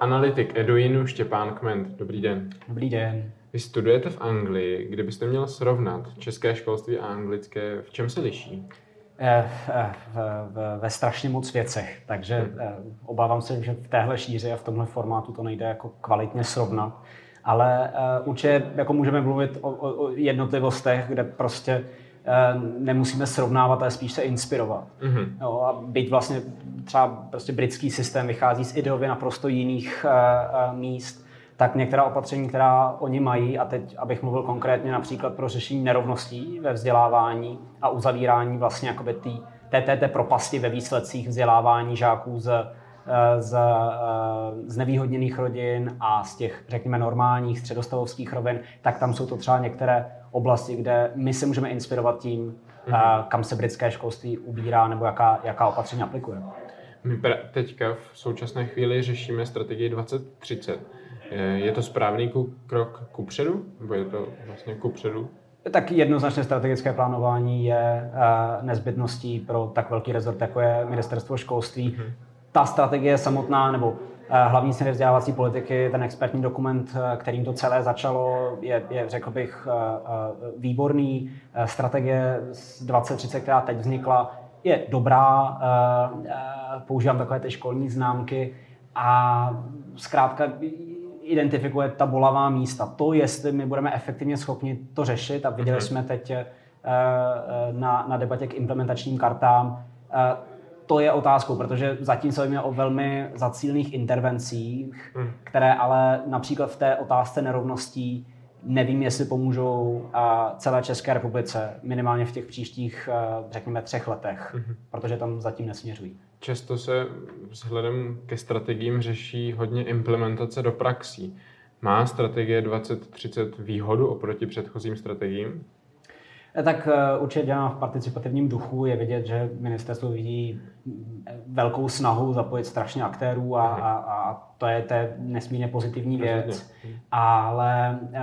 Analytik Eduinu Štěpán Kment. Dobrý den. Dobrý den. Vy studujete v Anglii. Kdybyste měl srovnat české školství a anglické, v čem se liší? Eh, eh, ve strašně moc věcech, takže hmm. obávám se, že v téhle šíři a v tomhle formátu to nejde jako kvalitně srovnat. Ale určitě jako můžeme mluvit o, o jednotlivostech, kde prostě nemusíme srovnávat, ale spíš se inspirovat. Mm-hmm. Jo, a být vlastně třeba prostě britský systém vychází z ideově naprosto jiných uh, uh, míst, tak některá opatření, která oni mají, a teď, abych mluvil konkrétně například pro řešení nerovností ve vzdělávání a uzavírání vlastně jakoby tý, té, té, té propasti ve výsledcích vzdělávání žáků z, eh, z, z nevýhodněných rodin a z těch, řekněme, normálních středostavovských rovin, tak tam jsou to třeba některé oblasti, kde my se můžeme inspirovat tím, mm-hmm. kam se britské školství ubírá nebo jaká, jaká opatření aplikuje. My teďka v současné chvíli řešíme strategii 2030. Je to správný krok kupředu? Nebo je to vlastně kupředu? Tak jednoznačně strategické plánování je eh, nezbytností pro tak velký rezort, jako je ministerstvo školství. Hmm. Ta strategie samotná, nebo eh, hlavní směry vzdělávací politiky, ten expertní dokument, eh, kterým to celé začalo, je, je řekl bych, výborný. Strategie 2030, která teď vznikla, je dobrá, eh, eh, používám takové ty školní známky a zkrátka identifikuje ta bolavá místa. To, jestli my budeme efektivně schopni to řešit a viděli mhm. jsme teď eh, na, na debatě k implementačním kartám, to je otázkou, protože zatím se bavíme o velmi zacílených intervencích, mhm. které ale například v té otázce nerovností nevím, jestli pomůžou celé České republice, minimálně v těch příštích, řekněme, třech letech, mm-hmm. protože tam zatím nesměřují. Často se vzhledem ke strategiím řeší hodně implementace do praxí. Má strategie 2030 výhodu oproti předchozím strategiím? Eh, tak eh, určitě dělá v participativním duchu. Je vidět, že ministerstvo vidí mm, velkou snahu zapojit strašně aktérů a, a, a to je, je nesmírně pozitivní věc. Ale e,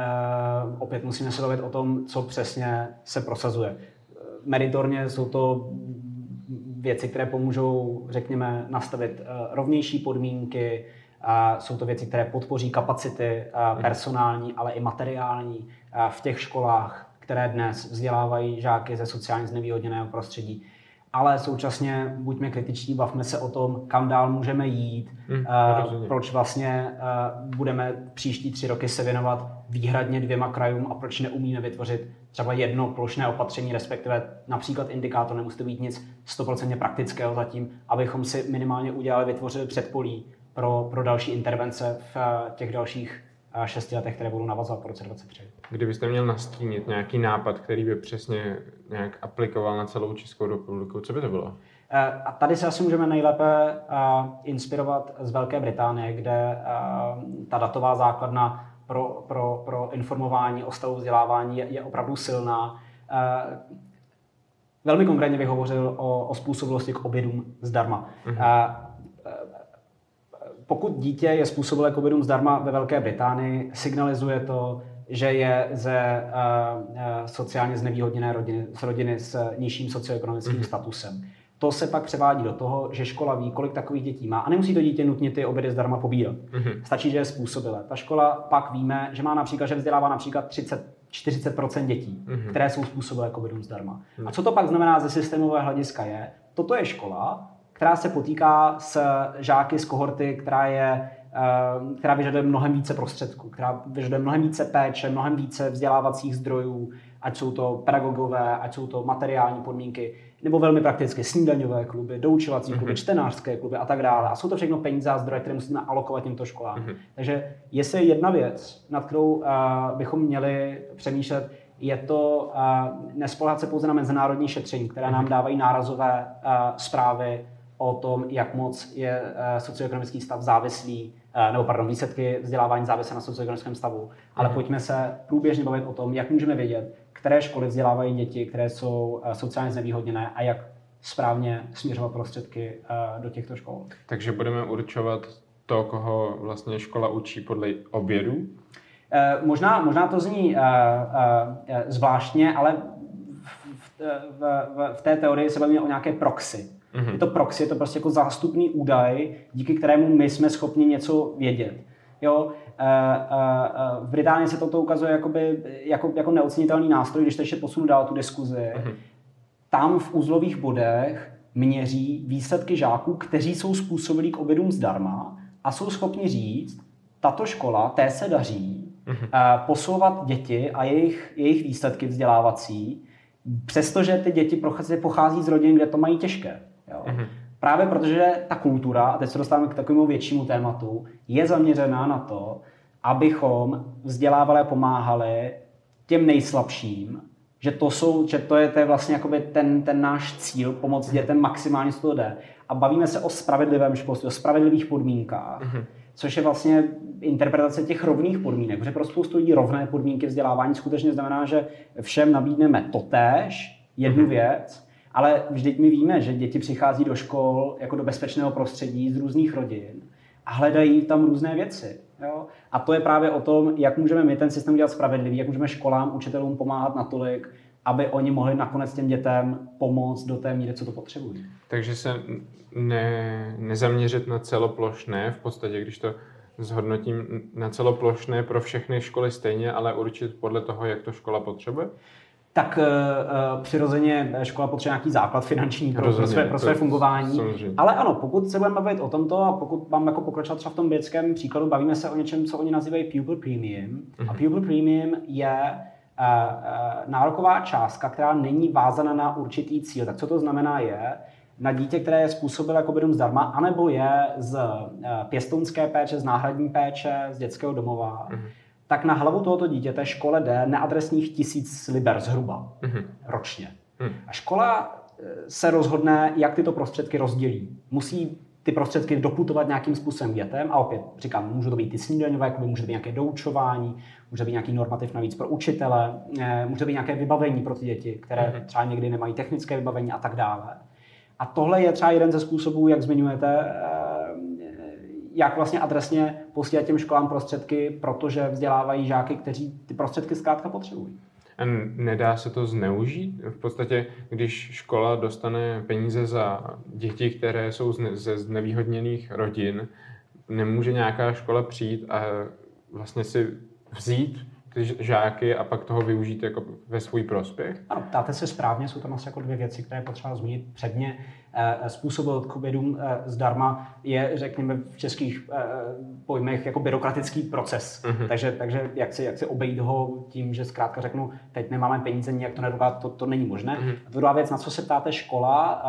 opět musíme se bavit o tom, co přesně se prosazuje. Meritorně jsou to věci, které pomůžou, řekněme, nastavit rovnější podmínky, a jsou to věci, které podpoří kapacity personální, ale i materiální v těch školách, které dnes vzdělávají žáky ze sociálně znevýhodněného prostředí. Ale současně buďme kritičtí, bavme se o tom, kam dál můžeme jít, hmm, uh, proč vlastně uh, budeme příští tři roky se věnovat výhradně dvěma krajům a proč neumíme vytvořit třeba jedno plošné opatření, respektive například indikátor, nemusí to být nic 100% praktického zatím, abychom si minimálně udělali, vytvořili předpolí pro, pro další intervence v uh, těch dalších šesti letech, které budou navazovat po roce 2023. Kdybyste měl nastínit nějaký nápad, který by přesně nějak aplikoval na celou Českou republiku, co by to bylo? Eh, a tady se asi můžeme nejlépe eh, inspirovat z Velké Británie, kde eh, ta datová základna pro, pro, pro informování o stavu vzdělávání je, je opravdu silná. Velmi konkrétně bych hovořil o, o způsobilosti k obědům zdarma. Mm-hmm pokud dítě je způsobilé covidům zdarma ve Velké Británii, signalizuje to, že je ze uh, sociálně znevýhodněné rodiny, z rodiny s nižším socioekonomickým mm-hmm. statusem. To se pak převádí do toho, že škola ví, kolik takových dětí má. A nemusí to dítě nutně ty obědy zdarma pobírat. Mm-hmm. Stačí, že je způsobilé. Ta škola pak víme, že má například, že vzdělává například 30 40% dětí, mm-hmm. které jsou způsobilé covidům zdarma. Mm-hmm. A co to pak znamená ze systémového hlediska je, toto je škola, která se potýká s žáky z kohorty, která je eh, která vyžaduje mnohem více prostředků, která vyžaduje mnohem více péče, mnohem více vzdělávacích zdrojů, ať jsou to pedagogové, ať jsou to materiální podmínky, nebo velmi prakticky snídaňové kluby, doučovací kluby, mm-hmm. čtenářské kluby a tak dále. A jsou to všechno peníze a zdroje, které musíme alokovat těmto školám. Mm-hmm. Takže jestli jedna věc, nad kterou uh, bychom měli přemýšlet, je to uh, nespolehat se pouze na mezinárodní šetření, které nám dávají nárazové uh, zprávy o tom, jak moc je eh, socioekonomický stav závislý, eh, nebo pardon, výsledky vzdělávání závislé na socioekonomickém stavu. Ale mhm. pojďme se průběžně bavit o tom, jak můžeme vědět, které školy vzdělávají děti, které jsou eh, sociálně znevýhodněné a jak správně směřovat prostředky do těchto škol. Takže budeme určovat to, koho vlastně škola učí podle obědu? Možná, možná to zní zvláštně, ale v, v, v, v té teorii se bavíme o nějaké proxy. Mm-hmm. Je to proxy, je to prostě jako zástupný údaj, díky kterému my jsme schopni něco vědět. Jo, eh, eh, v Británii se toto ukazuje jakoby, jako, jako neocenitelný nástroj, když to ještě posunu dál tu diskuzi. Mm-hmm. Tam v uzlových bodech měří výsledky žáků, kteří jsou způsobili k obědům zdarma a jsou schopni říct, tato škola, té se daří mm-hmm. posouvat děti a jejich, jejich výsledky vzdělávací, přestože ty děti pochází z rodin, kde to mají těžké. Jo. Mm-hmm. Právě protože ta kultura, a teď se dostáváme k takovému většímu tématu, je zaměřená na to, abychom vzdělávali a pomáhali těm nejslabším, že to, jsou, že to je, to je vlastně jakoby ten, ten náš cíl, pomoct dětem maximálně, co to jde. A bavíme se o spravedlivém školství, o spravedlivých podmínkách. Mm-hmm což je vlastně interpretace těch rovných podmínek. Protože pro spoustu lidí rovné podmínky vzdělávání skutečně znamená, že všem nabídneme totéž, jednu mhm. věc, ale vždyť my víme, že děti přichází do škol jako do bezpečného prostředí z různých rodin a hledají tam různé věci. Jo? A to je právě o tom, jak můžeme my ten systém dělat spravedlivý, jak můžeme školám, učitelům pomáhat natolik, aby oni mohli nakonec těm dětem pomoct do té míry, co to potřebují. Takže se ne, nezaměřit na celoplošné, v podstatě, když to zhodnotím na celoplošné pro všechny školy stejně, ale určit podle toho, jak to škola potřebuje? Tak uh, přirozeně škola potřebuje nějaký základ finanční pro, Rozumě, pro, své, pro své fungování. Samozřejmě. Ale ano, pokud se budeme bavit o tomto a pokud mám jako pokračovat třeba v tom britském příkladu, bavíme se o něčem, co oni nazývají pupil premium. Uh-huh. A mhm. pupil premium je uh, uh, nároková částka, která není vázána na určitý cíl. Tak co to znamená je, na dítě, které je způsobil jako bydům zdarma, anebo je z pěstounské péče, z náhradní péče, z dětského domova, uh-huh tak na hlavu tohoto dítěte škole jde neadresních tisíc liber zhruba mm-hmm. ročně. Mm. A škola eh, se rozhodne, jak tyto prostředky rozdělí. Musí ty prostředky doputovat nějakým způsobem dětem a opět říkám, můžou to být ty snídaňové, může to být nějaké doučování, může být nějaký normativ navíc pro učitele, eh, může být nějaké vybavení pro ty děti, které mm-hmm. třeba někdy nemají technické vybavení a tak dále. A tohle je třeba jeden ze způsobů, jak zmiňujete, eh, jak vlastně adresně posílat těm školám prostředky, protože vzdělávají žáky, kteří ty prostředky zkrátka potřebují. A nedá se to zneužít? V podstatě, když škola dostane peníze za děti, které jsou ze znevýhodněných rodin, nemůže nějaká škola přijít a vlastně si vzít ty žáky a pak toho využít jako ve svůj prospěch? Ano, ptáte se správně, jsou tam asi jako dvě věci, které potřeba zmínit předně. Eh, způsob odpovědům eh, zdarma je, řekněme, v českých eh, pojmech jako byrokratický proces. Uh-huh. Takže, takže jak, si, jak si obejít ho tím, že zkrátka řeknu, teď nemáme peníze, nijak to nedoká, to, to není možné. Uh-huh. A druhá věc, na co se ptáte škola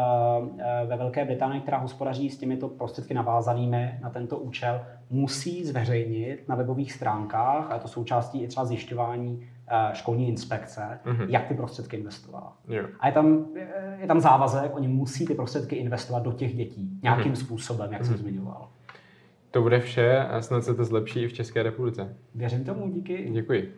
ve Velké Británii, která hospodaří s těmito prostředky navázanými na tento účel, musí zveřejnit na webových stránkách, a to součástí i třeba zjišťování Eh, školní inspekce, mm-hmm. jak ty prostředky investovala. Yeah. A je tam, eh, je tam závazek, oni musí ty prostředky investovat do těch dětí nějakým mm-hmm. způsobem, jak mm-hmm. jsem zmiňoval. To bude vše a snad se to zlepší i v České republice. Věřím tomu, díky. Děkuji.